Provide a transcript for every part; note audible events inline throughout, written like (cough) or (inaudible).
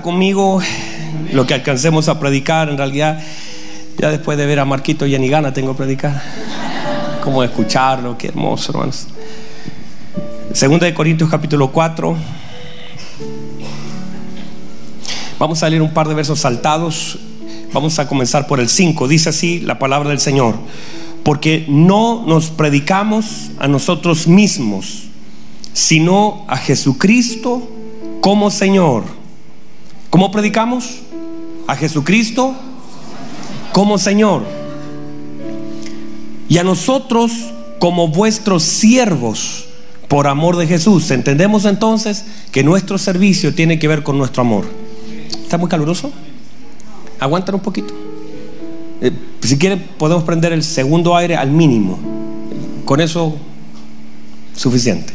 conmigo, lo que alcancemos a predicar, en realidad, ya después de ver a Marquito ya ni gana tengo predicar. Como escucharlo, qué hermoso, hermanos. Segunda de Corintios capítulo 4. Vamos a leer un par de versos saltados. Vamos a comenzar por el 5. Dice así la palabra del Señor. Porque no nos predicamos a nosotros mismos, sino a Jesucristo como Señor. ¿Cómo predicamos? A Jesucristo como Señor. Y a nosotros como vuestros siervos por amor de Jesús. Entendemos entonces que nuestro servicio tiene que ver con nuestro amor. ¿Está muy caluroso? Aguantan un poquito. Eh, si quieren, podemos prender el segundo aire al mínimo. Con eso, suficiente.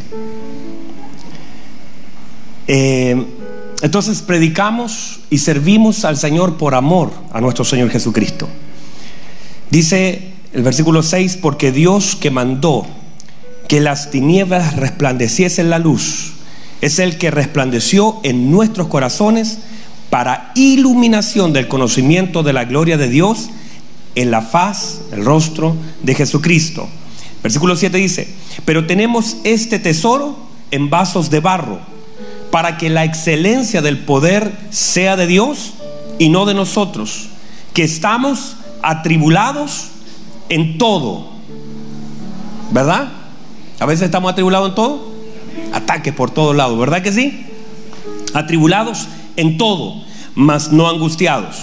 Eh, entonces, predicamos y servimos al Señor por amor a nuestro Señor Jesucristo. Dice el versículo 6, porque Dios que mandó que las tinieblas resplandeciesen la luz, es el que resplandeció en nuestros corazones para iluminación del conocimiento de la gloria de Dios en la faz, el rostro de Jesucristo. Versículo 7 dice, pero tenemos este tesoro en vasos de barro, para que la excelencia del poder sea de Dios y no de nosotros, que estamos atribulados en todo. ¿Verdad? A veces estamos atribulados en todo. Ataques por todos lados, ¿verdad que sí? Atribulados en todo, mas no angustiados.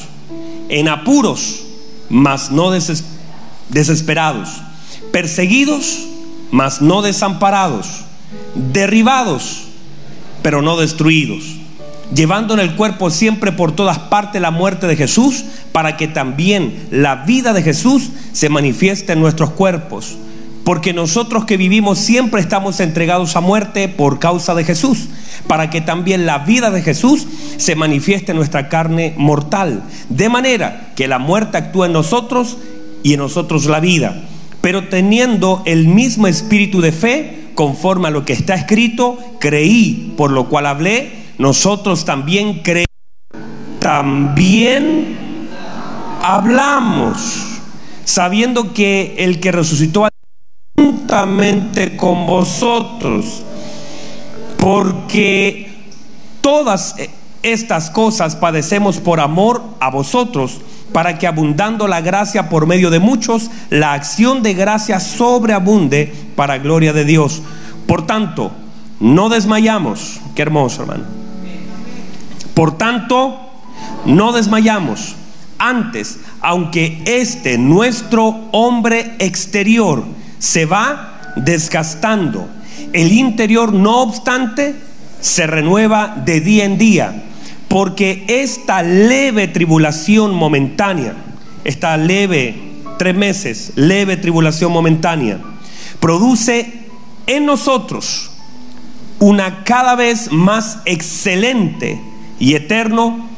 En apuros, mas no desesperados. Perseguidos, mas no desamparados. Derribados, pero no destruidos. Llevando en el cuerpo siempre por todas partes la muerte de Jesús, para que también la vida de Jesús se manifieste en nuestros cuerpos porque nosotros que vivimos siempre estamos entregados a muerte por causa de Jesús, para que también la vida de Jesús se manifieste en nuestra carne mortal, de manera que la muerte actúa en nosotros y en nosotros la vida, pero teniendo el mismo espíritu de fe, conforme a lo que está escrito, creí, por lo cual hablé, nosotros también creemos, también hablamos, sabiendo que el que resucitó juntamente con vosotros, porque todas estas cosas padecemos por amor a vosotros, para que abundando la gracia por medio de muchos, la acción de gracia sobreabunde para gloria de Dios. Por tanto, no desmayamos. Qué hermoso, hermano. Por tanto, no desmayamos. Antes, aunque este nuestro hombre exterior, se va desgastando. El interior, no obstante, se renueva de día en día, porque esta leve tribulación momentánea, esta leve, tres meses, leve tribulación momentánea, produce en nosotros una cada vez más excelente y eterno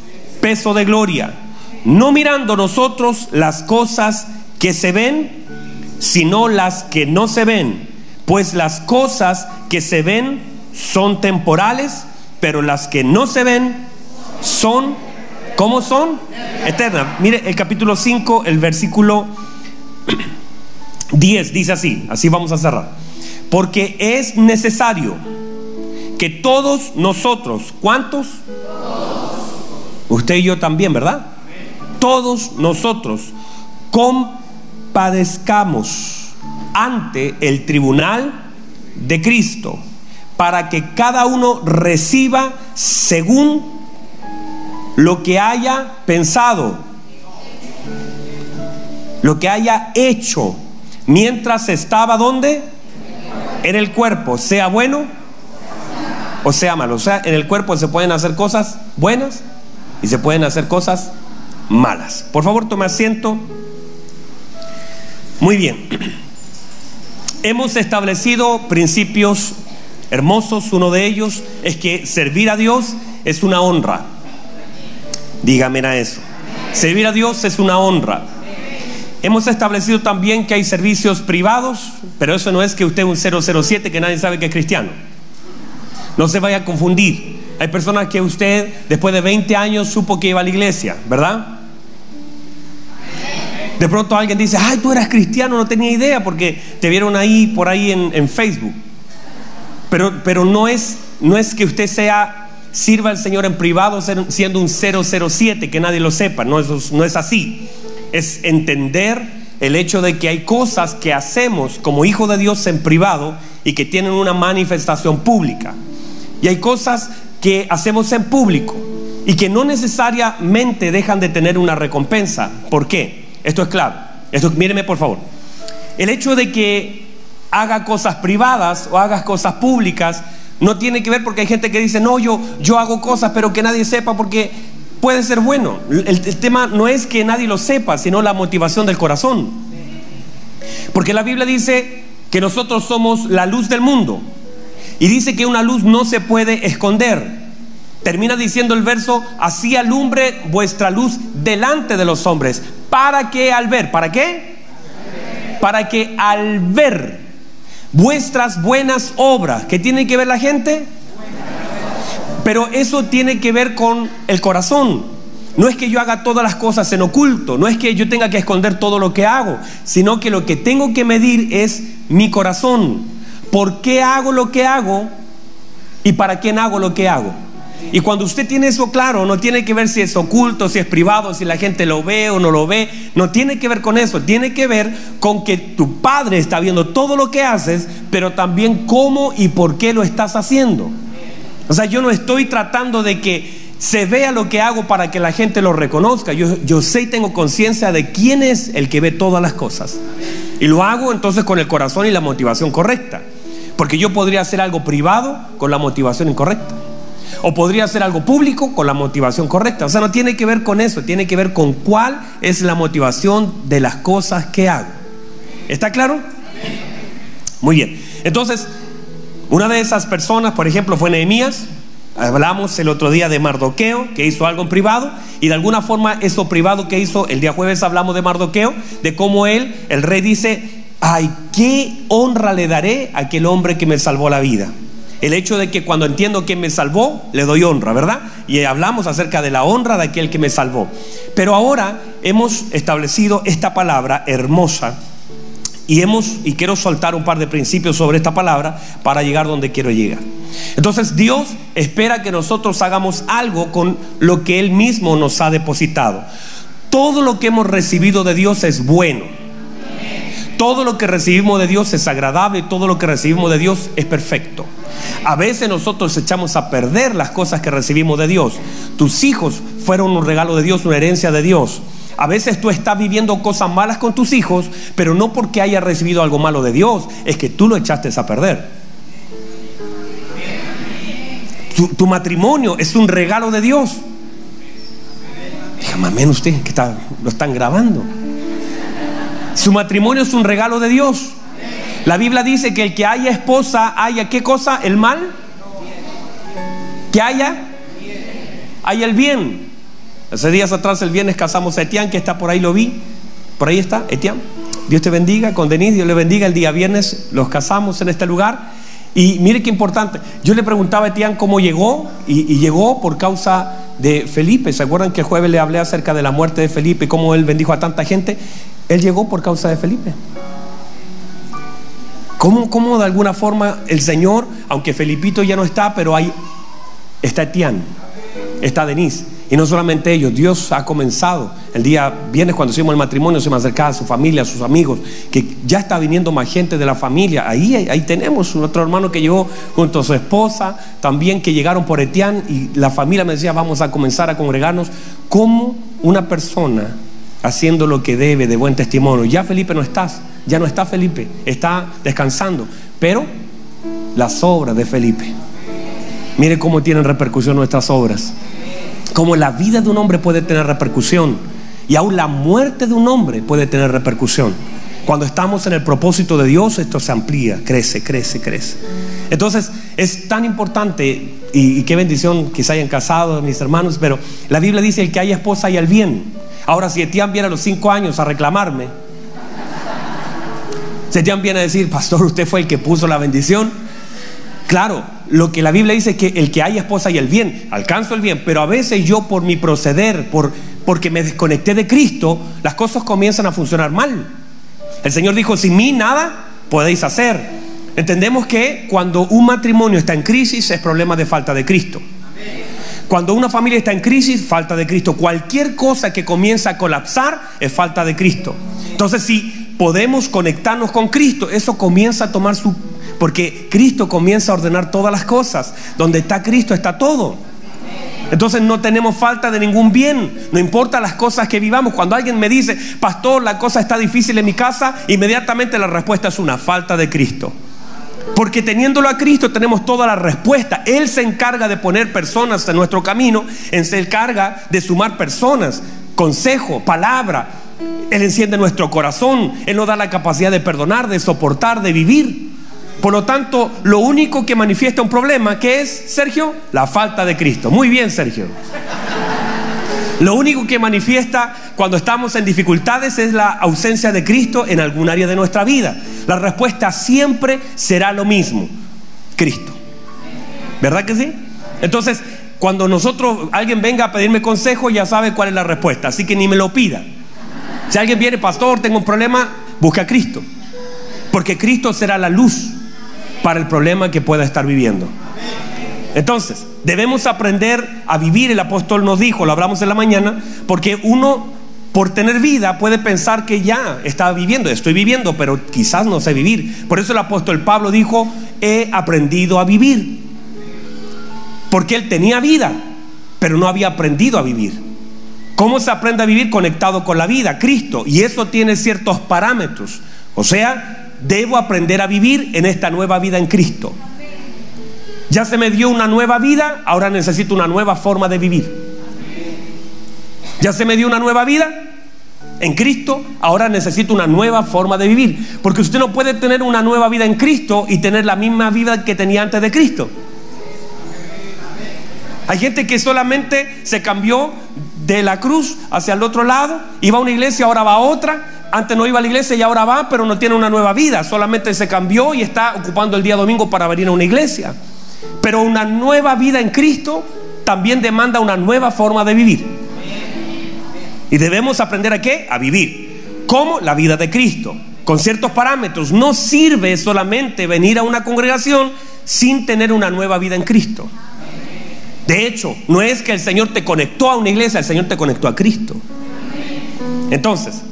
peso de gloria, no mirando nosotros las cosas que se ven, sino las que no se ven, pues las cosas que se ven son temporales, pero las que no se ven son, ¿cómo son? Eternas. Mire el capítulo 5, el versículo (clears throat) 10 dice así, así vamos a cerrar. Porque es necesario que todos nosotros, ¿cuántos? Usted y yo también, ¿verdad? Todos nosotros, con padezcamos ante el tribunal de Cristo, para que cada uno reciba según lo que haya pensado, lo que haya hecho mientras estaba donde? En el cuerpo, sea bueno o sea malo. O sea, en el cuerpo se pueden hacer cosas buenas y se pueden hacer cosas malas. Por favor, tome asiento. Muy bien. (clears throat) Hemos establecido principios hermosos. Uno de ellos es que servir a Dios es una honra. Dígame a eso. Servir a Dios es una honra. Hemos establecido también que hay servicios privados, pero eso no es que usted es un 007 que nadie sabe que es cristiano. No se vaya a confundir. Hay personas que usted después de 20 años supo que iba a la iglesia, ¿verdad? De pronto alguien dice, ay, tú eras cristiano, no tenía idea porque te vieron ahí, por ahí en, Facebook. Pero, pero no, es, no es que usted sea, sirva al Señor en privado siendo un 007, que nadie lo sepa, no es así. Es entender el hecho de que hay cosas que hacemos como hijo de Dios en privado y que tienen una manifestación pública. Y hay cosas que hacemos en público y que no necesariamente dejan de tener una recompensa. ¿Por qué? Esto es claro. Esto, míreme por favor. El hecho de que haga cosas privadas o hagas cosas públicas no tiene que ver porque hay gente que dice, no, yo, yo hago cosas pero que nadie sepa porque puede ser bueno. El, tema no es que nadie lo sepa, sino la motivación del corazón. Porque la Biblia dice que nosotros somos la luz del mundo. Y dice que una luz no se puede esconder. Termina diciendo el verso, así alumbre vuestra luz delante de los hombres. ¿Para que al ver? ¿Para qué? Para que al ver vuestras buenas obras, ¿qué tiene que ver la gente? Pero eso tiene que ver con el corazón. No es que yo haga todas las cosas en oculto, no es que yo tenga que esconder todo lo que hago, sino que lo que tengo que medir es mi corazón. ¿Por qué hago lo que hago y para quién hago lo que hago? Y cuando usted tiene eso claro, no tiene que ver si es oculto, si es privado, si la gente lo ve o no lo ve, no tiene que ver con eso, tiene que ver con que tu padre está viendo todo lo que haces, pero también cómo y por qué lo estás haciendo. O sea, yo no estoy tratando de que se vea lo que hago para que la gente lo reconozca. Yo, yo sé y tengo conciencia de quién es el que ve todas las cosas. Y lo hago entonces con el corazón y la motivación correcta. Porque yo podría hacer algo privado con la motivación incorrecta. O podría hacer algo público con la motivación correcta. O sea, no tiene que ver con eso, tiene que ver con cuál es la motivación de las cosas que hago. ¿Está claro? Muy bien. Entonces, una de esas personas, por ejemplo, fue Nehemías. Hablamos el otro día de Mardoqueo, que hizo algo en privado, y de alguna forma eso privado que hizo, el día jueves hablamos de Mardoqueo, de cómo él, el rey dice, ay, qué honra le daré a aquel hombre que me salvó la vida. El hecho de que cuando entiendo que me salvó, le doy honra, ¿verdad? Y hablamos acerca de la honra de aquel que me salvó. Pero ahora hemos establecido esta palabra hermosa y hemos y quiero soltar un par de principios sobre esta palabra para llegar donde quiero llegar. Entonces Dios espera que nosotros hagamos algo con lo que él mismo nos ha depositado. Todo lo que hemos recibido de Dios es bueno. Todo lo que recibimos de Dios es agradable, todo lo que recibimos de Dios es perfecto. A veces nosotros echamos a perder las cosas que recibimos de Dios. Tus hijos fueron un regalo de Dios, una herencia de Dios. A veces tú estás viviendo cosas malas con tus hijos, pero no porque hayas recibido algo malo de Dios, es que tú lo echaste a perder. Tu, matrimonio es un regalo de Dios. Dígame, amén usted, que lo están grabando. Su matrimonio es un regalo de Dios. La Biblia dice que el que haya esposa, haya qué cosa, el mal. Que haya, haya el bien. Hace días atrás, el viernes, casamos a Etián, que está por ahí, lo vi. Por ahí está, Etián. Dios te bendiga, con Denise, Dios le bendiga. El día viernes los casamos en este lugar. Y mire qué importante. Yo le preguntaba a Etián cómo llegó, y, llegó por causa de Felipe. ¿Se acuerdan que el jueves le hablé acerca de la muerte de Felipe, cómo él bendijo a tanta gente? Él llegó por causa de Felipe. ¿Cómo, cómo de alguna forma el Señor, aunque Felipito ya no está, pero hay, está Etián, está Denise? Y no solamente ellos, Dios ha comenzado. El día viernes cuando hicimos el matrimonio se me acercaba a su familia, a sus amigos, que ya está viniendo más gente de la familia. Ahí, ahí tenemos otro hermano que llegó junto a su esposa, también que llegaron por Etián y la familia me decía, vamos a comenzar a congregarnos. como una persona haciendo lo que debe de buen testimonio? Ya Felipe no estás, ya no está Felipe, está descansando. Pero las obras de Felipe, mire cómo tienen repercusión nuestras obras como la vida de un hombre puede tener repercusión y aún la muerte de un hombre puede tener repercusión. Cuando estamos en el propósito de Dios, esto se amplía, crece, crece, crece. Entonces, es tan importante, y, qué bendición que se hayan casado mis hermanos, pero la Biblia dice, el que haya esposa hay el bien. Ahora, si Etián viene a los cinco años a reclamarme, si Etián viene a decir, pastor, usted fue el que puso la bendición, claro, lo que la Biblia dice que el que hay esposa y el bien, alcanzo el bien, pero a veces yo por mi proceder, por, porque me desconecté de Cristo, las cosas comienzan a funcionar mal. El Señor dijo, sin mí nada podéis hacer. Entendemos que cuando un matrimonio está en crisis es problema de falta de Cristo. Cuando una familia está en crisis, falta de Cristo. Cualquier cosa que comienza a colapsar es falta de Cristo. Entonces, si podemos conectarnos con Cristo, eso comienza a tomar su... Porque Cristo comienza a ordenar todas las cosas. Donde está Cristo está todo. Entonces no tenemos falta de ningún bien, no importa las cosas que vivamos. Cuando alguien me dice, pastor, la cosa está difícil en mi casa, inmediatamente la respuesta es una falta de Cristo. Porque teniéndolo a Cristo tenemos toda la respuesta. Él se encarga de poner personas en nuestro camino, Él se encarga de sumar personas, consejo, palabra. Él enciende nuestro corazón, Él nos da la capacidad de perdonar, de soportar, de vivir. Por lo tanto, lo único que manifiesta un problema, ¿qué es, Sergio? La falta de Cristo. Muy bien, Sergio. Lo único que manifiesta cuando estamos en dificultades es la ausencia de Cristo en algún área de nuestra vida. La respuesta siempre será lo mismo, Cristo. ¿Verdad que sí? Entonces, cuando nosotros, alguien venga a pedirme consejo, ya sabe cuál es la respuesta, así que ni me lo pida. Si alguien viene, pastor, tengo un problema, busca a Cristo. Porque Cristo será la luz para el problema que pueda estar viviendo. Entonces, debemos aprender a vivir, el apóstol nos dijo, lo hablamos en la mañana, porque uno por tener vida puede pensar que ya está viviendo, estoy viviendo, pero quizás no sé vivir. Por eso el apóstol Pablo dijo, he aprendido a vivir. Porque él tenía vida, pero no había aprendido a vivir. ¿Cómo se aprende a vivir conectado con la vida? Cristo. Y eso tiene ciertos parámetros. O sea, debo aprender a vivir en esta nueva vida en Cristo. Ya se me dio una nueva vida, ahora necesito una nueva forma de vivir. Ya se me dio una nueva vida en Cristo, ahora necesito una nueva forma de vivir. Porque usted no puede tener una nueva vida en Cristo y tener la misma vida que tenía antes de Cristo. Hay gente que solamente se cambió de la cruz hacia el otro lado, iba a una iglesia, ahora va a otra, antes no iba a la iglesia y ahora va, pero no tiene una nueva vida, solamente se cambió y está ocupando el día domingo para venir a una iglesia. Pero una nueva vida en Cristo también demanda una nueva forma de vivir. Y debemos aprender a qué? A vivir. como La vida de Cristo. Con ciertos parámetros. No sirve solamente venir a una congregación sin tener una nueva vida en Cristo. De hecho, no es que el Señor te conectó a una iglesia, el Señor te conectó a Cristo. Entonces,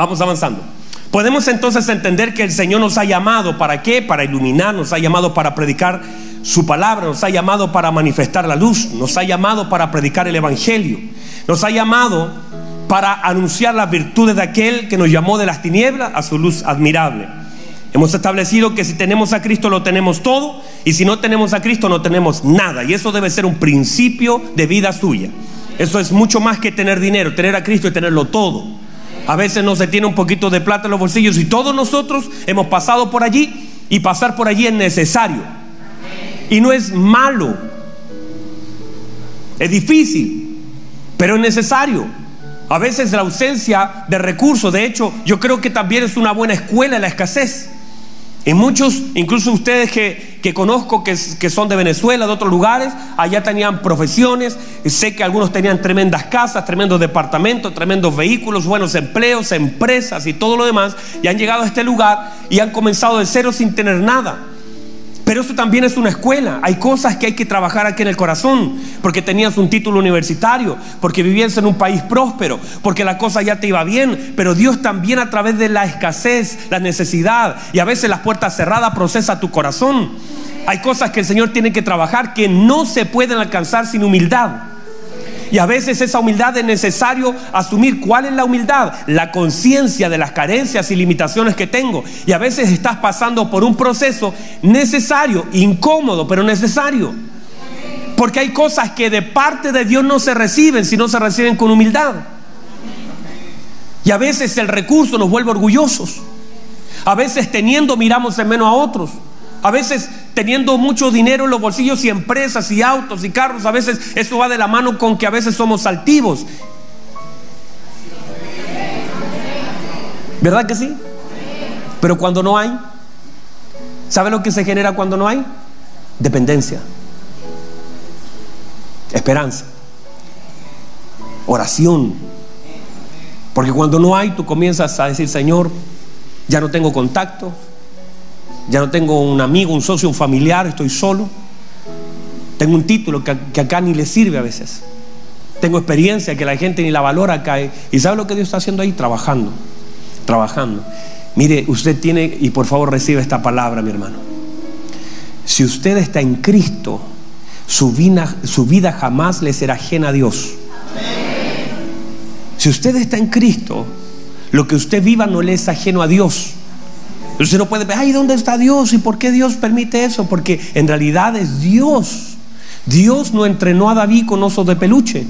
vamos avanzando. Podemos entonces entender que el Señor nos ha llamado para qué? Para iluminar, nos ha llamado para predicar su palabra, nos ha llamado para manifestar la luz, nos ha llamado para predicar el Evangelio, nos ha llamado para anunciar las virtudes de aquel que nos llamó de las tinieblas a su luz admirable. Hemos establecido que si tenemos a Cristo lo tenemos todo y si no tenemos a Cristo no tenemos nada. Y eso debe ser un principio de vida suya. Eso es mucho más que tener dinero, tener a Cristo y tenerlo todo. A veces no se tiene un poquito de plata en los bolsillos y todos nosotros hemos pasado por allí y pasar por allí es necesario. Y no es malo. Es difícil, pero es necesario. A veces la ausencia de recursos, de hecho, yo creo que también es una buena escuela la escasez. Y muchos, incluso ustedes que, conozco que, que, son de Venezuela, de otros lugares, allá tenían profesiones, sé que algunos tenían tremendas casas, tremendos departamentos, tremendos vehículos, buenos empleos, empresas y todo lo demás, y han llegado a este lugar y han comenzado de cero sin tener nada. Pero eso también es una escuela. Hay cosas que hay que trabajar aquí en el corazón, porque tenías un título universitario, porque vivías en un país próspero, porque la cosa ya te iba bien. Pero Dios también a través de la escasez, la necesidad y a veces las puertas cerradas procesa tu corazón. Hay cosas que el Señor tiene que trabajar que no se pueden alcanzar sin humildad. Y a veces esa humildad es necesario asumir. ¿Cuál es la humildad? La conciencia de las carencias y limitaciones que tengo. Y a veces estás pasando por un proceso necesario, incómodo, pero necesario. Porque hay cosas que de parte de Dios no se reciben si no se reciben con humildad. Y a veces el recurso nos vuelve orgullosos. A veces teniendo miramos en menos a otros. A veces teniendo mucho dinero en los bolsillos y empresas y autos y carros, a veces eso va de la mano con que a veces somos altivos. ¿Verdad que sí? Pero cuando no hay, ¿sabe lo que se genera cuando no hay? Dependencia. Esperanza. Oración. Porque cuando no hay, tú comienzas a decir, Señor, ya no tengo contacto, ya no tengo un amigo, un socio, un familiar, estoy solo. Tengo un título que, acá ni le sirve a veces. Tengo experiencia que la gente ni la valora acá. ¿Y sabe lo que Dios está haciendo ahí? Trabajando. Trabajando. Mire, usted tiene, y por favor recibe esta palabra, mi hermano. Si usted está en Cristo, su vida jamás le será ajena a Dios. Si usted está en Cristo, lo que usted viva no le es ajeno a Dios. Usted no puede ver, ay, ¿dónde está Dios? ¿Y por qué Dios permite eso? Porque en realidad es Dios. Dios no entrenó a David con osos de peluche.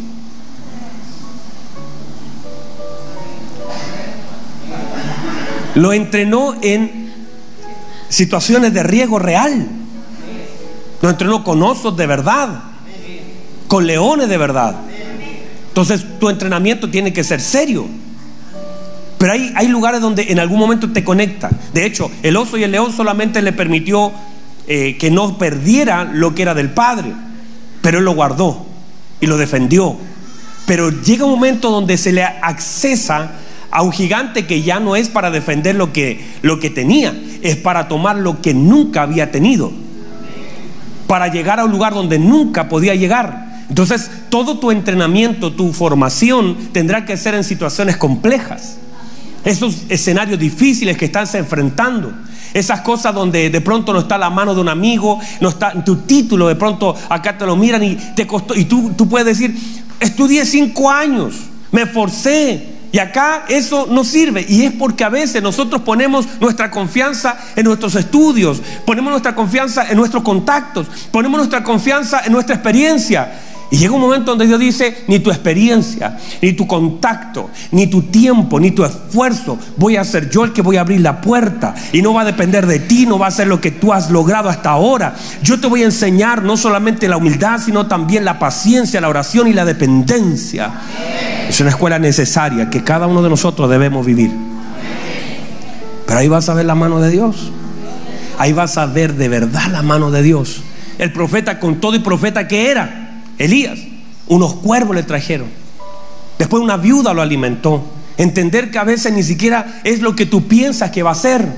Lo entrenó en situaciones de riesgo real. Lo entrenó con osos de verdad, con leones de verdad. Entonces tu entrenamiento tiene que ser serio. Pero hay, hay lugares donde en algún momento te conecta. De hecho, el oso y el león solamente le permitió eh, que no perdiera lo que era del padre. Pero él lo guardó y lo defendió. Pero llega un momento donde se le accesa a un gigante que ya no es para defender lo que, lo que tenía, es para tomar lo que nunca había tenido, para llegar a un lugar donde nunca podía llegar. Entonces, todo tu entrenamiento, tu formación tendrá que ser en situaciones complejas. Esos escenarios difíciles que estás enfrentando. Esas cosas donde de pronto no está la mano de un amigo, no está tu título, de pronto acá te lo miran y te costó. Y tú, tú puedes decir, estudié cinco años, me forcé, y acá eso no sirve. Y es porque a veces nosotros ponemos nuestra confianza en nuestros estudios, ponemos nuestra confianza en nuestros contactos, ponemos nuestra confianza en nuestra experiencia. Y llega un momento donde Dios dice, ni tu experiencia, ni tu contacto, ni tu tiempo, ni tu esfuerzo, voy a ser yo el que voy a abrir la puerta. Y no va a depender de ti, no va a ser lo que tú has logrado hasta ahora. Yo te voy a enseñar no solamente la humildad, sino también la paciencia, la oración y la dependencia. Es una escuela necesaria que cada uno de nosotros debemos vivir. Pero ahí vas a ver la mano de Dios. Ahí vas a ver de verdad la mano de Dios. El profeta con todo y profeta que era Elías, unos cuervos le trajeron. Después una viuda lo alimentó. Entender que a veces ni siquiera es lo que tú piensas que va a ser.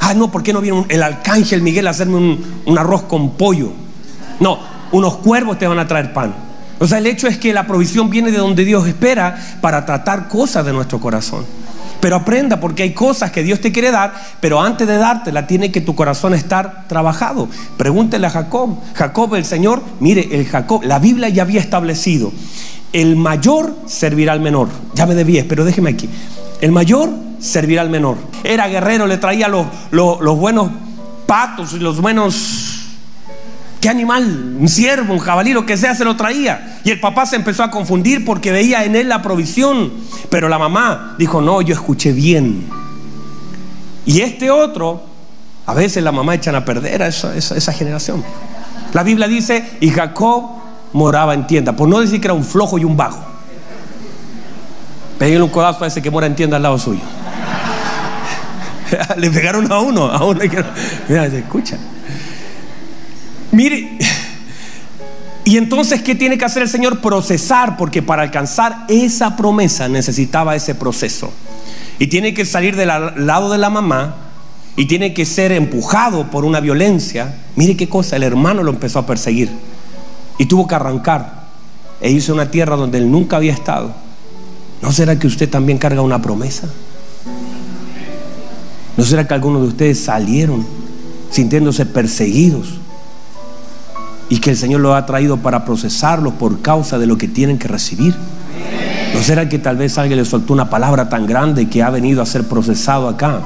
Ah, no, ¿por qué no viene el arcángel Miguel a hacerme un, un arroz con pollo? No, unos cuervos te van a traer pan. O sea, el hecho es que la provisión viene de donde Dios espera para tratar cosas de nuestro corazón. Pero aprenda porque hay cosas que Dios te quiere dar, pero antes de dártela tiene que tu corazón estar trabajado. Pregúntele a Jacob. Jacob, el Señor, mire, el Jacob, la Biblia ya había establecido, el mayor servirá al menor. Ya me debíes, pero déjeme aquí. El mayor servirá al menor. Era guerrero, le traía los, los, los buenos patos y los buenos ¿Qué animal? Un ciervo, un jabalí, lo que sea, se lo traía. Y el papá se empezó a confundir porque veía en él la provisión. Pero la mamá dijo, no, yo escuché bien. Y este otro, a veces la mamá echan a perder a esa, generación. La Biblia dice, y Jacob moraba en tienda, por no decir que era un flojo y un bajo. Pégale un codazo a ese que mora en tienda al lado suyo. (laughs) Le pegaron a uno, a uno. Mira, escucha. Mire, y entonces, ¿qué tiene que hacer el Señor? Procesar, porque para alcanzar esa promesa necesitaba ese proceso. Y tiene que salir del lado de la mamá y tiene que ser empujado por una violencia. Mire qué cosa, el hermano lo empezó a perseguir y tuvo que arrancar e a una tierra donde él nunca había estado. ¿No será que usted también carga una promesa? ¿No será que algunos de ustedes salieron sintiéndose perseguidos? Y que el Señor lo ha traído para procesarlo por causa de lo que tienen que recibir. ¿No será que tal vez alguien le soltó una palabra tan grande que ha venido a ser procesado acá?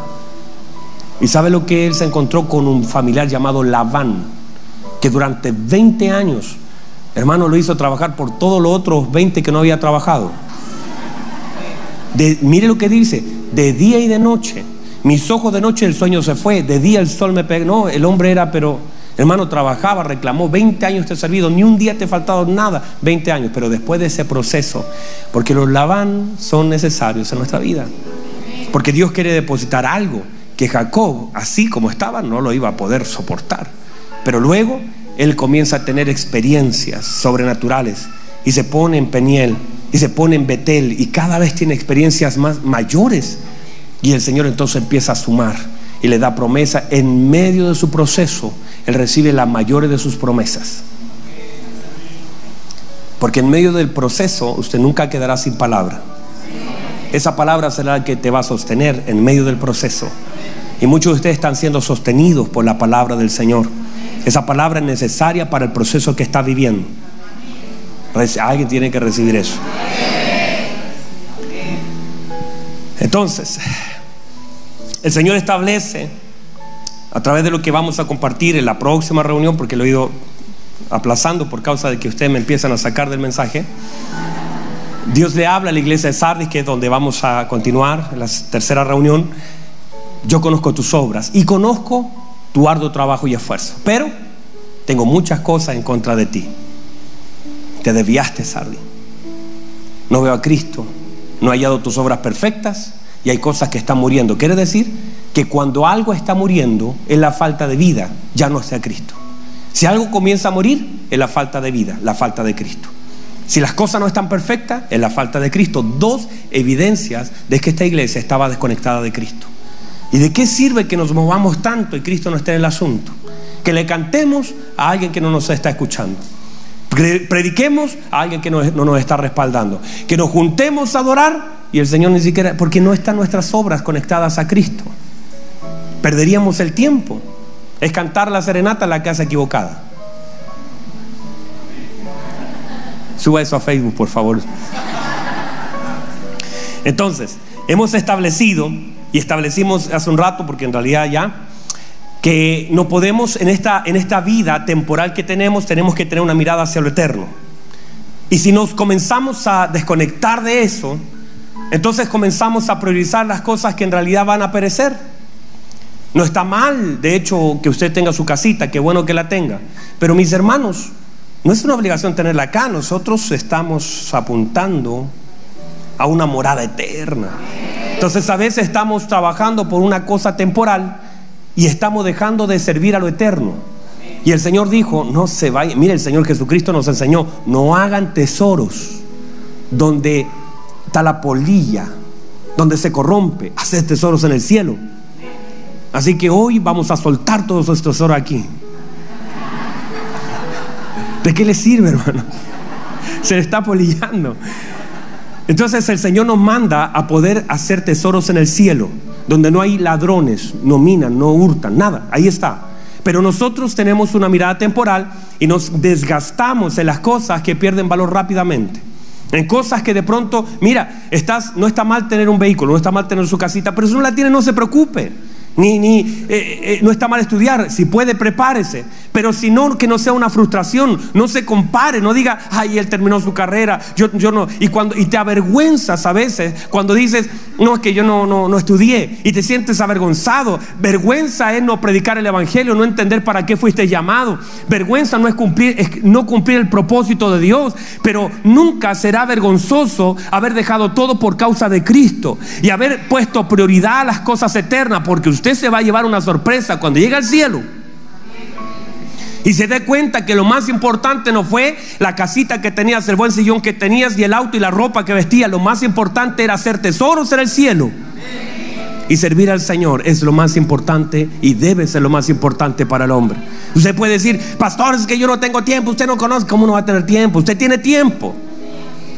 ¿Y sabe lo que él se encontró con un familiar llamado Labán, que durante 20 años, hermano, lo hizo trabajar por todos los otros 20 que no había trabajado? mire lo que dice, de día y de noche. Mis ojos de noche el sueño se fue, de día el sol me pegó. No, el hombre era, pero Hermano, trabajaba, reclamó, 20 años te he servido, ni un día te he faltado nada, 20 años, pero después de ese proceso, porque los laván son necesarios en nuestra vida, porque Dios quiere depositar algo que Jacob, así como estaba, no lo iba a poder soportar. Pero luego él comienza a tener experiencias sobrenaturales y se pone en Peniel y se pone en Betel y cada vez tiene experiencias más mayores. Y el Señor entonces empieza a sumar y le da promesa. En medio de su proceso, Él recibe las mayores de sus promesas. Porque en medio del proceso usted nunca quedará sin palabra. Esa palabra será la que te va a sostener en medio del proceso. Y muchos de ustedes están siendo sostenidos por la palabra del Señor. Esa palabra es necesaria para el proceso que está viviendo. Alguien tiene que recibir eso. Entonces, el Señor establece a través de lo que vamos a compartir en la próxima reunión, porque lo he ido aplazando por causa de que ustedes me empiezan a sacar del mensaje. Dios le habla a la iglesia de Sardis, que es donde vamos a continuar, la tercera reunión. Yo conozco tus obras y conozco tu arduo trabajo y esfuerzo, pero tengo muchas cosas en contra de ti. Te desviaste, Sardis. No veo a Cristo, no he hallado tus obras perfectas y hay cosas que están muriendo. Quiere decir que cuando algo está muriendo es la falta de vida, ya no sea Cristo. Si algo comienza a morir, es la falta de vida, la falta de Cristo. Si las cosas no están perfectas, es la falta de Cristo. Dos evidencias de que esta iglesia estaba desconectada de Cristo. ¿Y de qué sirve que nos movamos tanto y Cristo no esté en el asunto? Que le cantemos a alguien que no nos está escuchando. Prediquemos a alguien que no, no nos está respaldando. Que nos juntemos a adorar y el Señor ni siquiera, porque no están nuestras obras conectadas a Cristo. Perderíamos el tiempo. Es cantar la serenata en la casa equivocada. Suba eso a Facebook, por favor. Entonces, hemos establecido, y establecimos hace un rato, porque en realidad ya, que no podemos, en esta, en esta vida temporal que tenemos, tenemos que tener una mirada hacia lo eterno. Y si nos comenzamos a desconectar de eso, entonces comenzamos a priorizar las cosas que en realidad van a perecer. No está mal, de hecho, que usted tenga su casita, qué bueno que la tenga. Pero mis hermanos, no es una obligación tenerla acá, nosotros estamos apuntando a una morada eterna. Entonces a veces estamos trabajando por una cosa temporal y estamos dejando de servir a lo eterno. Y el Señor dijo, no se vayan, mire el Señor Jesucristo nos enseñó, no hagan tesoros donde está la polilla, donde se corrompe, hacer tesoros en el cielo. Así que hoy vamos a soltar todos esos tesoros aquí. ¿De qué le sirve, hermano? Se le está polillando. Entonces el Señor nos manda a poder hacer tesoros en el cielo, donde no hay ladrones, no minan, no hurtan, nada. Ahí está. Pero nosotros tenemos una mirada temporal y nos desgastamos en las cosas que pierden valor rápidamente. En cosas que de pronto, mira, estás, no está mal tener un vehículo, no está mal tener su casita, pero si no la tiene, no se preocupe. Ni, ni eh, eh, no está mal estudiar, si puede, prepárese. Pero si no, que no sea una frustración, no se compare, no diga, ay, él terminó su carrera, yo, yo no. Y, cuando, y te avergüenzas a veces cuando dices, no, es que yo no, no, no estudié y te sientes avergonzado. Vergüenza es no predicar el evangelio, no entender para qué fuiste llamado. Vergüenza no es cumplir, es no cumplir el propósito de Dios, pero nunca será vergonzoso haber dejado todo por causa de Cristo y haber puesto prioridad a las cosas eternas, porque usted se va a llevar una sorpresa cuando llegue al cielo. Y se dé cuenta que lo más importante no fue la casita que tenías, el buen sillón que tenías y el auto y la ropa que vestías. Lo más importante era hacer tesoros en el cielo. Y servir al Señor es lo más importante y debe ser lo más importante para el hombre. Usted puede decir, pastor, es que yo no tengo tiempo, usted no conoce, ¿cómo no va a tener tiempo? Usted tiene tiempo.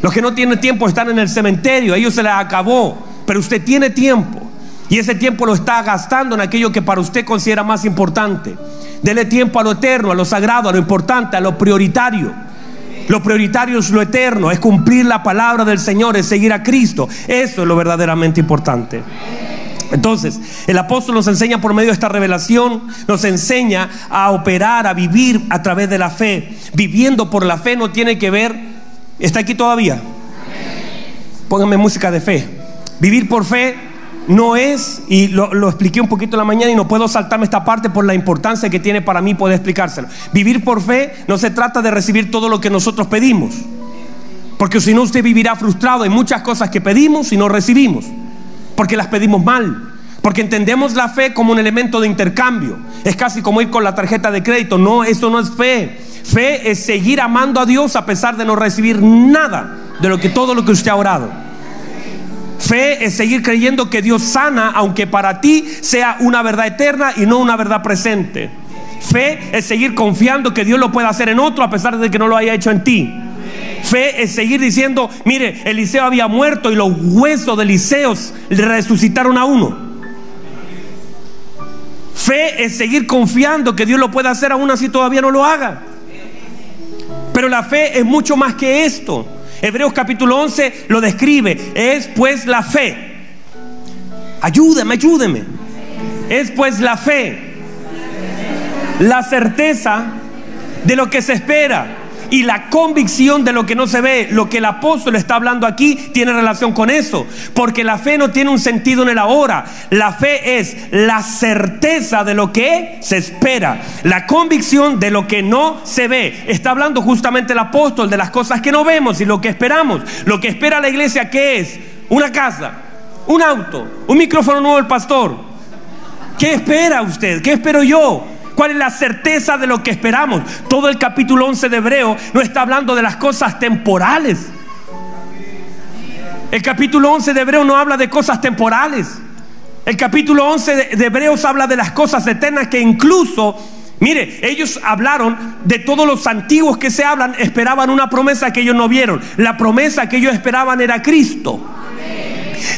Los que no tienen tiempo están en el cementerio, a ellos se les acabó, pero usted tiene tiempo. Y ese tiempo lo está gastando en aquello que para usted considera más importante. Dele tiempo a lo eterno, a lo sagrado, a lo importante, a lo prioritario. Lo prioritario es lo eterno, es cumplir la palabra del Señor, es seguir a Cristo. Eso es lo verdaderamente importante. Entonces, el apóstol nos enseña por medio de esta revelación, nos enseña a operar, a vivir a través de la fe. Viviendo por la fe no tiene que ver, ¿está aquí todavía? Póngame música de fe. Vivir por fe no es, y lo, expliqué un poquito en la mañana y no puedo saltarme esta parte por la importancia que tiene para mí poder explicárselo. Vivir por fe no se trata de recibir todo lo que nosotros pedimos, porque si no usted vivirá frustrado en muchas cosas que pedimos y no recibimos, porque las pedimos mal. Porque entendemos la fe como un elemento de intercambio. Es casi como ir con la tarjeta de crédito. No, eso no es fe. Fe es seguir amando a Dios a pesar de no recibir nada de lo que todo lo que usted ha orado. Fe es seguir creyendo que Dios sana, aunque para ti sea una verdad eterna y no una verdad presente. Fe es seguir confiando que Dios lo puede hacer en otro a pesar de que no lo haya hecho en ti. Fe es seguir diciendo, mire, Eliseo había muerto y los huesos de Eliseo resucitaron a uno. Fe es seguir confiando que Dios lo puede hacer aún así todavía no lo haga. Pero la fe es mucho más que esto. Hebreos capítulo 11 lo describe. Es pues la fe. Ayúdeme, ayúdeme. Es pues la fe. La certeza de lo que se espera y la convicción de lo que no se ve. Lo que el apóstol está hablando aquí tiene relación con eso. Porque la fe no tiene un sentido en el ahora. La fe es la certeza de lo que se espera. La convicción de lo que no se ve. Está hablando justamente el apóstol de las cosas que no vemos y lo que esperamos. Lo que espera la iglesia, ¿qué es? Una casa, un auto, un micrófono nuevo del pastor. ¿Qué espera usted? ¿Qué espero yo? ¿Cuál es la certeza de lo que esperamos? Todo el capítulo 11 de Hebreo no está hablando de las cosas temporales. El capítulo 11 de Hebreo no habla de cosas temporales. El capítulo 11 de Hebreos habla de las cosas eternas que incluso, mire, ellos hablaron de todos los antiguos que se hablan, esperaban una promesa que ellos no vieron. La promesa que ellos esperaban era Cristo.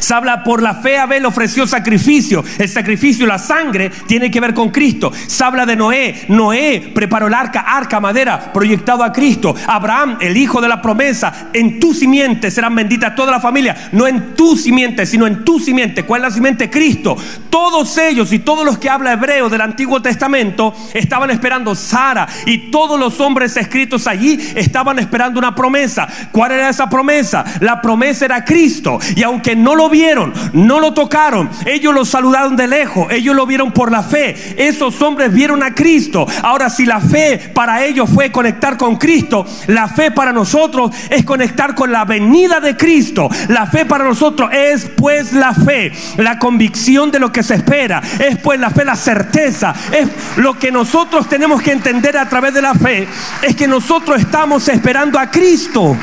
Se habla por la fe Abel ofreció sacrificio. El sacrificio, la sangre, tiene que ver con Cristo. Se habla de Noé. Noé preparó el arca, arca, madera, proyectado a Cristo. Abraham, el hijo de la promesa. En tu simiente serán benditas toda la familia. No en tu simiente, sino en tu simiente. ¿Cuál es la simiente? Cristo. Todos ellos y todos los que habla hebreo del Antiguo Testamento estaban esperando Sara. Y todos los hombres escritos allí estaban esperando una promesa. ¿Cuál era esa promesa? La promesa era Cristo. Y aunque no lo vieron, no lo tocaron, ellos lo saludaron de lejos, ellos lo vieron por la fe. Esos hombres vieron a Cristo. Ahora, si la fe para ellos fue conectar con Cristo, la fe para nosotros es conectar con la venida de Cristo. La fe para nosotros es pues la fe, la convicción de lo que se espera, es pues la fe, la certeza, es lo que nosotros tenemos que entender a través de la fe, es que nosotros estamos esperando a Cristo.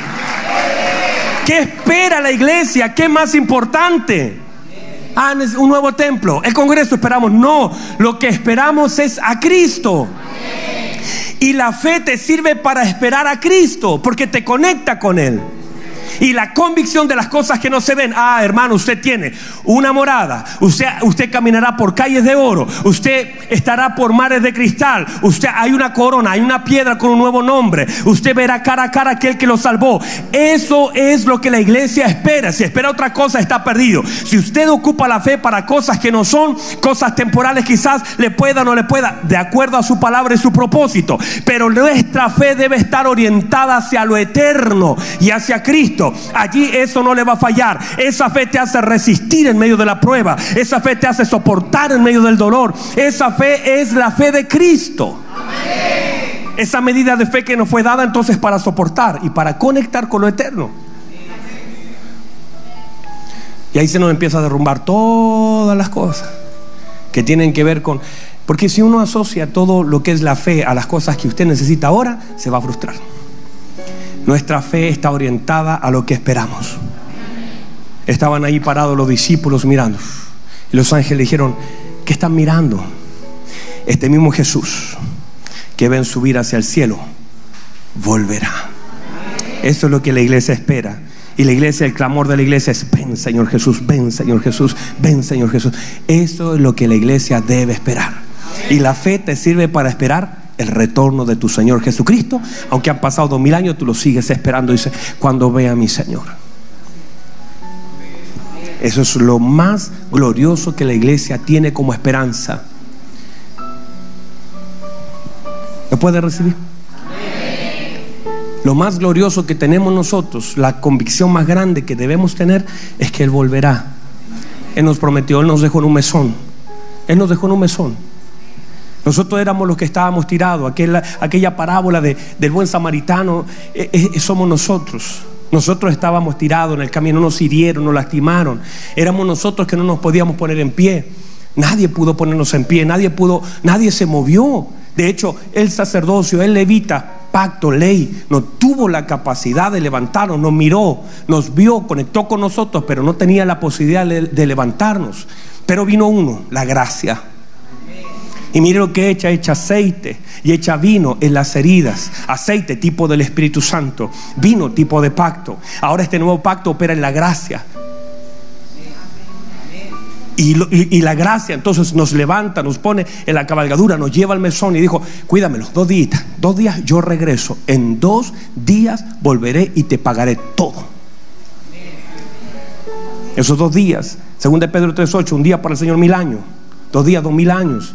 ¿Qué espera la iglesia? ¿Qué más importante? Ah, un nuevo templo. El Congreso esperamos. No, lo que esperamos es a Cristo. Y la fe te sirve para esperar a Cristo, porque te conecta con Él y la convicción de las cosas que no se ven. Ah, hermano, usted tiene una morada. Usted, usted caminará por calles de oro. Usted estará por mares de cristal. Usted hay una corona, hay una piedra con un nuevo nombre. Usted verá cara a cara aquel que lo salvó. Eso es lo que la iglesia espera. Si espera otra cosa, está perdido. Si usted ocupa la fe para cosas que no son, cosas temporales quizás le pueda o no le pueda, de acuerdo a su palabra y su propósito. Pero nuestra fe debe estar orientada hacia lo eterno y hacia Cristo. Allí eso no le va a fallar. Esa fe te hace resistir en medio de la prueba. Esa fe te hace soportar en medio del dolor. Esa fe es la fe de Cristo. Esa medida de fe que nos fue dada entonces para soportar y para conectar con lo eterno. Y ahí se nos empieza a derrumbar todas las cosas que tienen que ver con... Porque si uno asocia todo lo que es la fe a las cosas que usted necesita ahora, se va a frustrar. Nuestra fe está orientada a lo que esperamos. Estaban ahí parados los discípulos mirando. Y los ángeles dijeron, ¿qué están mirando? Este mismo Jesús que ven subir hacia el cielo, volverá. Eso es lo que la iglesia espera. Y la iglesia, el clamor de la iglesia es, ven Señor Jesús, ven Señor Jesús, ven Señor Jesús. Eso es lo que la iglesia debe esperar. Y la fe te sirve para esperar el retorno de tu Señor Jesucristo. Aunque han pasado dos mil años, tú lo sigues esperando. Dice, cuando vea a mi Señor. Eso es lo más glorioso que la iglesia tiene como esperanza. ¿Lo puede recibir? Lo más glorioso que tenemos nosotros, la convicción más grande que debemos tener es que Él volverá. Él nos prometió, Él nos dejó en un mesón. Él nos dejó en un mesón. Nosotros éramos los que estábamos tirados. Aquella, parábola de, del buen samaritano eh, eh, somos nosotros. Nosotros estábamos tirados en el camino, nos hirieron, nos lastimaron. Éramos nosotros que no nos podíamos poner en pie. Nadie pudo ponernos en pie, nadie pudo, nadie se movió. De hecho, el sacerdocio, el levita, pacto, ley, no tuvo la capacidad de levantarnos, nos miró, nos vio, conectó con nosotros, pero no tenía la posibilidad de, levantarnos. Pero vino uno, la gracia. Y mire lo que echa, echa aceite y echa vino en las heridas. Aceite tipo del Espíritu Santo, vino tipo de pacto. Ahora este nuevo pacto opera en la gracia. Y, la gracia entonces nos levanta, nos pone en la cabalgadura, nos lleva al mesón y dijo, cuídamelo, dos días, dos días yo regreso, en dos días volveré y te pagaré todo. Esos dos días, según de Pedro 3.8, un día para el Señor mil años, dos días, dos mil años.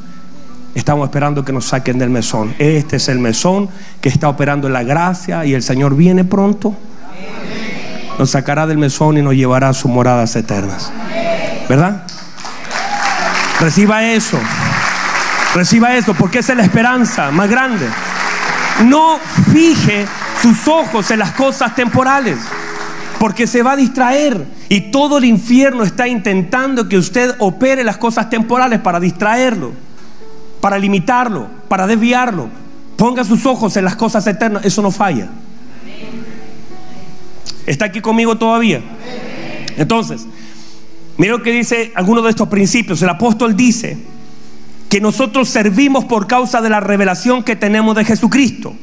Estamos esperando que nos saquen del mesón. Este es el mesón que está operando la gracia y el Señor viene pronto. Nos sacará del mesón y nos llevará a sus moradas eternas. ¿Verdad? Reciba eso. Reciba eso, porque esa es la esperanza más grande. No fije sus ojos en las cosas temporales, porque se va a distraer. Y todo el infierno está intentando que usted opere las cosas temporales para distraerlo, para limitarlo, para desviarlo. Ponga sus ojos en las cosas eternas, eso no falla. ¿Está aquí conmigo todavía? Entonces, Mira lo que dice alguno de estos principios. El apóstol dice que nosotros servimos por causa de la revelación que tenemos de Jesucristo.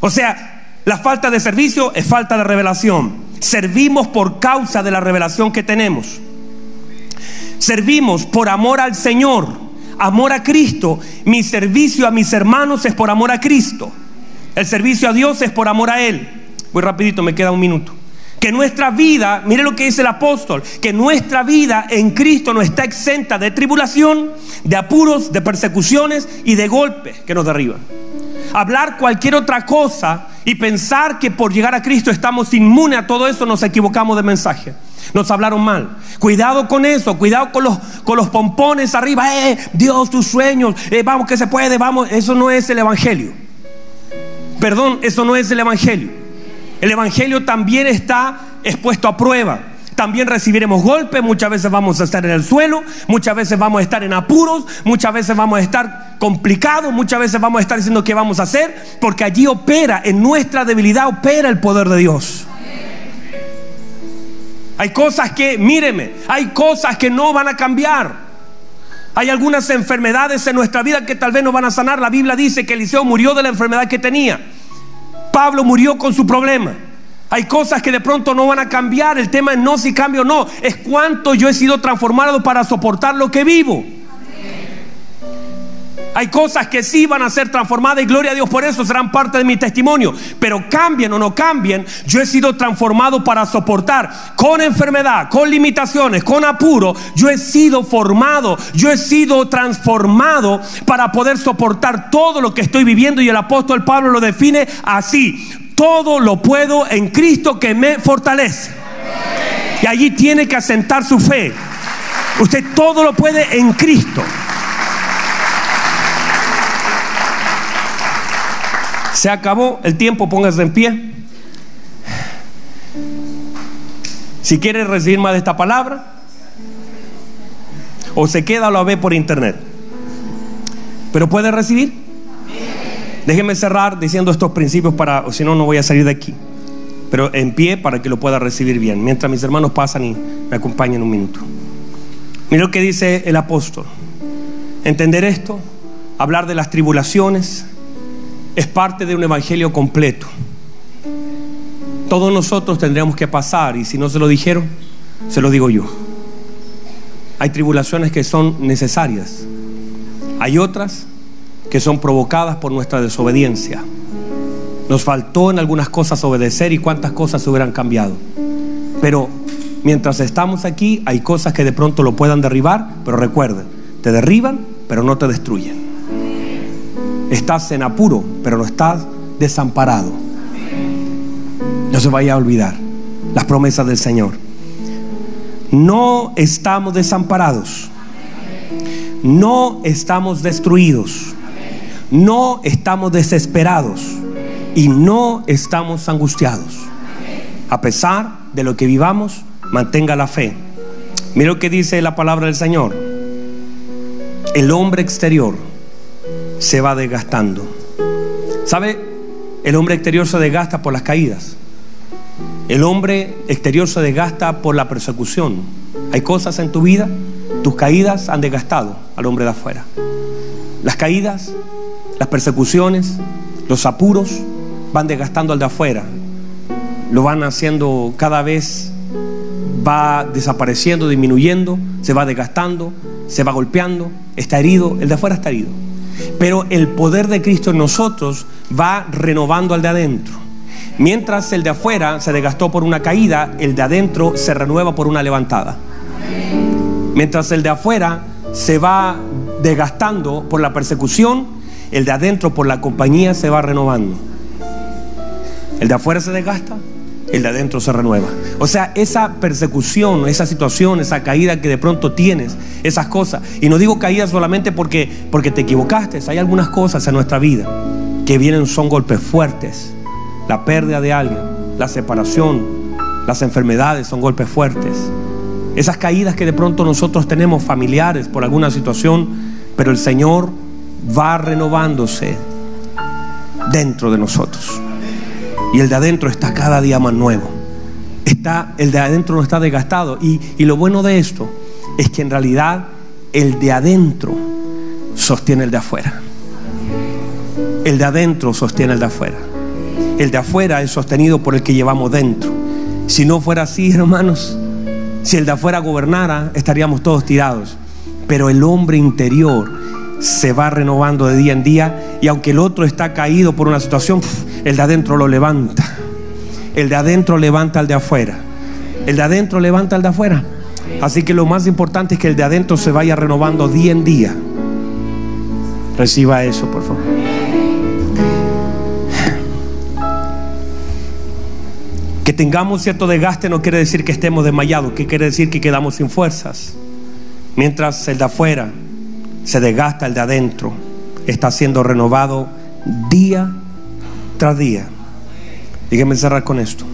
O sea, la falta de servicio es falta de revelación. Servimos por causa de la revelación que tenemos. Servimos por amor al Señor, amor a Cristo. Mi servicio a mis hermanos es por amor a Cristo. El servicio a Dios es por amor a Él. Muy rapidito, me queda un minuto que nuestra vida, mire lo que dice el apóstol, que nuestra vida en Cristo no está exenta de tribulación, de apuros, de persecuciones y de golpes que nos derriban. Hablar cualquier otra cosa y pensar que por llegar a Cristo estamos inmunes a todo eso, nos equivocamos de mensaje. Nos hablaron mal. Cuidado con eso, cuidado con los, con los pompones arriba. Eh, Dios, tus sueños, eh, vamos que se puede, vamos. Eso no es el Evangelio. Perdón, eso no es el Evangelio. El Evangelio también está expuesto a prueba. También recibiremos golpes, muchas veces vamos a estar en el suelo, muchas veces vamos a estar en apuros, muchas veces vamos a estar complicados, muchas veces vamos a estar diciendo qué vamos a hacer, porque allí opera, en nuestra debilidad opera el poder de Dios. Hay cosas que, míreme, hay cosas que no van a cambiar. Hay algunas enfermedades en nuestra vida que tal vez no van a sanar. La Biblia dice que Eliseo murió de la enfermedad que tenía. Pablo murió con su problema. Hay cosas que de pronto no van a cambiar. El tema es no si cambio o no. Es cuánto yo he sido transformado para soportar lo que vivo. Hay cosas que sí van a ser transformadas y gloria a Dios por eso serán parte de mi testimonio. Pero cambien o no cambien, yo he sido transformado para soportar con enfermedad, con limitaciones, con apuro. Yo he sido formado, yo he sido transformado para poder soportar todo lo que estoy viviendo y el apóstol Pablo lo define así. Todo lo puedo en Cristo que me fortalece. Y allí tiene que asentar su fe. Usted todo lo puede en Cristo. Se acabó el tiempo, póngase en pie. Si quiere recibir más de esta palabra, o se queda o la ve por internet. Pero puede recibir. Déjeme cerrar diciendo estos principios para, o si no, no voy a salir de aquí. Pero en pie para que lo pueda recibir bien. Mientras mis hermanos pasan y me acompañan un minuto. Mira lo que dice el apóstol. Entender esto, hablar de las tribulaciones, es parte de un evangelio completo. Todos nosotros tendríamos que pasar y si no se lo dijeron, se lo digo yo. Hay tribulaciones que son necesarias. Hay otras que son provocadas por nuestra desobediencia. Nos faltó en algunas cosas obedecer y cuántas cosas se hubieran cambiado. Pero mientras estamos aquí hay cosas que de pronto lo puedan derribar, pero recuerden, te derriban, pero no te destruyen. Estás en apuro, pero no estás desamparado. No se vaya a olvidar las promesas del Señor. No estamos desamparados. No estamos destruidos. No estamos desesperados. Y no estamos angustiados. A pesar de lo que vivamos, mantenga la fe. Mira lo que dice la palabra del Señor. el hombre exterior se va desgastando. ¿Sabe? El hombre exterior se desgasta por las caídas. El hombre exterior se desgasta por la persecución. Hay cosas en tu vida, tus caídas han desgastado al hombre de afuera. Las caídas, las persecuciones, los apuros van desgastando al de afuera. Lo van haciendo cada vez, va desapareciendo, disminuyendo, se va desgastando, se va golpeando, está herido, el de afuera está herido. Pero el poder de Cristo en nosotros va renovando al de adentro. Mientras el de afuera se desgastó por una caída, el de adentro se renueva por una levantada. Mientras el de afuera se va desgastando por la persecución, el de adentro por la compañía se va renovando. El de afuera se desgasta, el de adentro se renueva. O sea, esa persecución, esa situación, esa caída que de pronto tienes, esas cosas. Y no digo caída solamente porque, porque te equivocaste, hay algunas cosas en nuestra vida que vienen, son golpes fuertes. La pérdida de alguien, la separación, las enfermedades son golpes fuertes. Esas caídas que de pronto nosotros tenemos familiares por alguna situación, pero el Señor va renovándose dentro de nosotros. Y el de adentro está cada día más nuevo. Está, el de adentro no está desgastado. Y, y lo bueno de esto es que en realidad el de adentro sostiene el de afuera. El de adentro sostiene el de afuera. El de afuera es sostenido por el que llevamos dentro. Si no fuera así, (laughs) hermanos, si el de afuera gobernara, estaríamos todos tirados. Pero el hombre interior se va renovando de día en día y aunque el otro está caído por una situación, el de adentro lo levanta. El de adentro levanta al de afuera. El de adentro levanta al de afuera. Así que lo más importante es que el de adentro se vaya renovando día en día. Reciba eso, por favor. Que tengamos cierto desgaste no quiere decir que estemos desmayados, que quiere decir que quedamos sin fuerzas. Mientras el de afuera se desgasta, el de adentro está siendo renovado día tras día. Dígame cerrar con esto.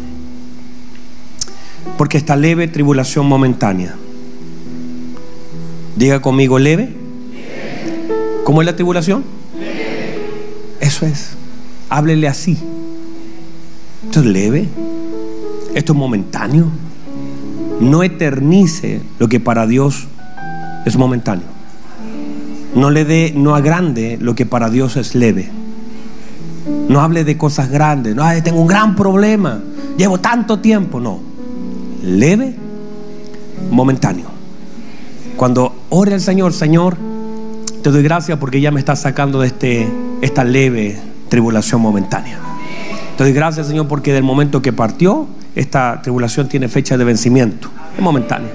Porque esta leve tribulación momentánea. Diga conmigo leve. ¿Cómo es la tribulación? Eso es. Háblele así. Esto es leve. Esto es momentáneo. No eternice lo que para Dios es momentáneo. No le dé, no agrande lo que para Dios es leve. No hable de cosas grandes. No, tengo un gran problema. Llevo tanto tiempo. No. Leve, momentáneo. Cuando ore al Señor, Señor, te doy gracias porque ya me estás sacando de este, esta leve tribulación momentánea. Te doy gracias, Señor, porque del momento que partió, esta tribulación tiene fecha de vencimiento. Es momentáneo.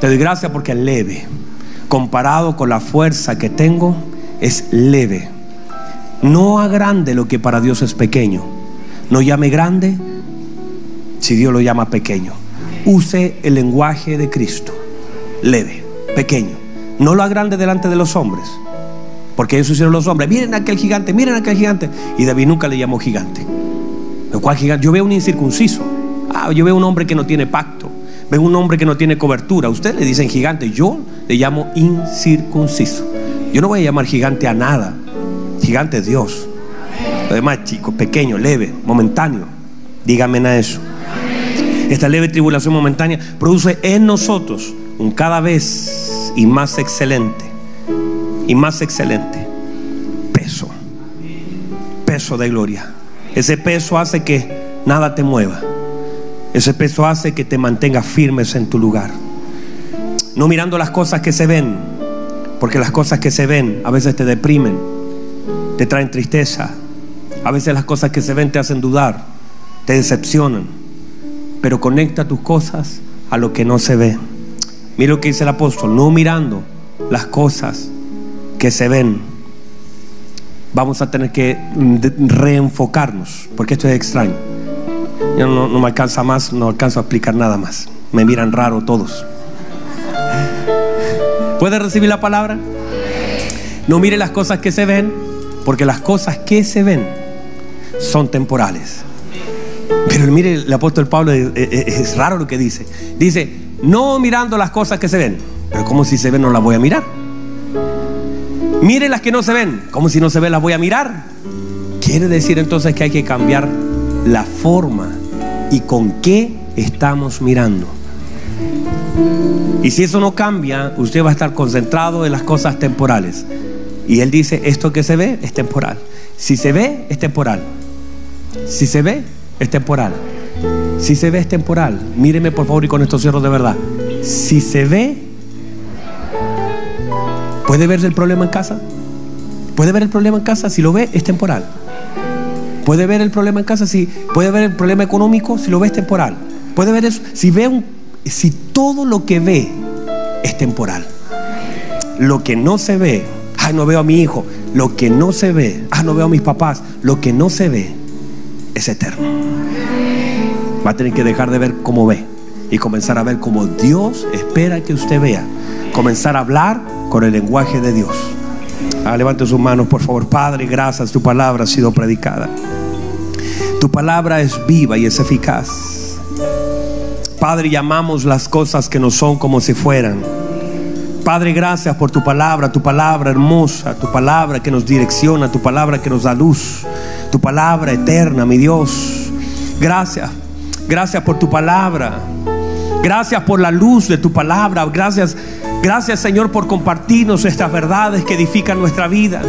Te doy gracias porque es leve. Comparado con la fuerza que tengo, es leve. No agrande lo que para Dios es pequeño. No llame grande si Dios lo llama pequeño. Use el lenguaje de Cristo. Leve, pequeño. No lo agrande delante de los hombres. Porque eso hicieron los hombres. Miren aquel gigante, miren aquel gigante. Y David nunca le llamó gigante. ¿Cuál gigante? Yo veo un incircunciso. Ah, yo veo un hombre que no tiene pacto. Veo un hombre que no tiene cobertura. Usted le dicen gigante. Yo le llamo incircunciso. Yo no voy a llamar gigante a nada. Gigante es Dios. Lo demás, chico, pequeño, leve, momentáneo. Dígame a eso. Esta leve tribulación momentánea produce en nosotros un cada vez y más excelente, y más excelente peso, peso de gloria. Ese peso hace que nada te mueva. Ese peso hace que te mantengas firmes en tu lugar. No mirando las cosas que se ven, porque las cosas que se ven a veces te deprimen te traen tristeza. A veces las cosas que se ven te hacen dudar, te decepcionan. Pero conecta tus cosas a lo que no se ve. Mira lo que dice el apóstol, no mirando las cosas que se ven. Vamos a tener que reenfocarnos, porque esto es extraño. Yo no, me alcanza más, no alcanzo a explicar nada más. Me miran raro todos. ¿Puede recibir la palabra? No mire las cosas que se ven, porque las cosas que se ven son temporales. Pero mire, el apóstol Pablo es, raro lo que dice. Dice, no mirando las cosas que se ven. Pero como si se ven no las voy a mirar. Mire las que no se ven. Como si no se ven, las voy a mirar. Quiere decir entonces que hay que cambiar la forma y con qué estamos mirando. Y si eso no cambia, usted va a estar concentrado en las cosas temporales. Y él dice, esto que se ve es temporal. Si se ve, es temporal. Si se ve, es temporal. Si se ve, es temporal. Míreme por favor y con esto cierro de verdad. Si se ve, ¿puede ver el problema en casa? ¿Puede ver el problema en casa? Si lo ve, es temporal. ¿Puede ver el problema en casa? Si puede ver el problema económico, si lo ve, es temporal. ¿Puede ver eso? Si ve un, si todo lo que ve es temporal. Lo que no se ve, ay, no veo a mi hijo. Lo que no se ve, ah, no veo a mis papás. Lo que no se ve es eterno. Va a tener que dejar de ver como ve y comenzar a ver como Dios espera que usted vea. Comenzar a hablar con el lenguaje de Dios. Ah, levante sus manos, por favor. Padre, gracias. Tu palabra ha sido predicada. Tu palabra es viva y es eficaz. Padre, llamamos las cosas que no son como si fueran. Padre, gracias por tu palabra, tu palabra hermosa, tu palabra que nos direcciona, tu palabra que nos da luz, tu palabra eterna, mi Dios. Gracias, gracias por tu palabra. Gracias por la luz de tu palabra. Gracias, gracias Señor por compartirnos estas verdades que edifican nuestra vida.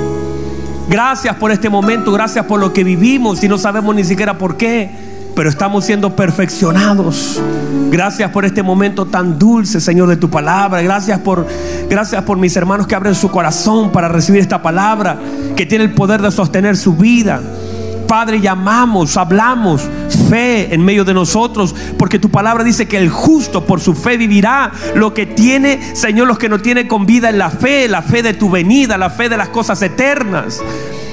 Gracias por este momento, gracias por lo que vivimos y no sabemos ni siquiera por qué, pero estamos siendo perfeccionados. Gracias por este momento tan dulce, Señor, de tu palabra. Gracias por, gracias por mis hermanos que abren su corazón para recibir esta palabra, que tiene el poder de sostener su vida. Padre, llamamos, hablamos fe en medio de nosotros, porque tu palabra dice que el justo por su fe vivirá. Lo que tiene, Señor, los que no tiene con vida en la fe, la fe de tu venida, la fe de las cosas eternas.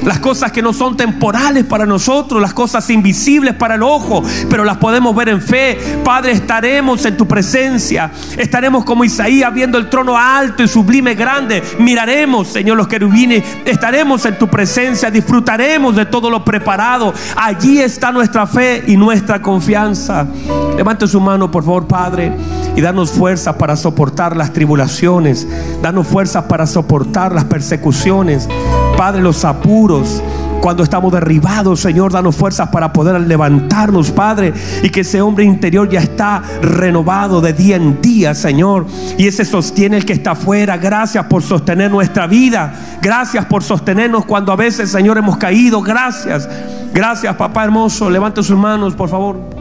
Las cosas que no son temporales para nosotros, las cosas invisibles para el ojo, pero las podemos ver en fe. Padre, estaremos en tu presencia. Estaremos como Isaías viendo el trono alto y sublime grande. Miraremos, Señor, los querubines. Estaremos en tu presencia. Disfrutaremos de todo lo preparado. Allí está nuestra fe y nuestra confianza. Levante su mano, por favor, Padre, y danos fuerzas para soportar las tribulaciones. Danos fuerzas para soportar las persecuciones. Padre, los apuros. Cuando estamos derribados, Señor, danos fuerzas para poder levantarnos, Padre, y que ese hombre interior ya está renovado de día en día, Señor. Y ese sostiene el que está afuera. Gracias por sostener nuestra vida. Gracias por sostenernos cuando a veces, Señor, hemos caído. Gracias. Gracias, papá hermoso. Levante sus manos, por favor.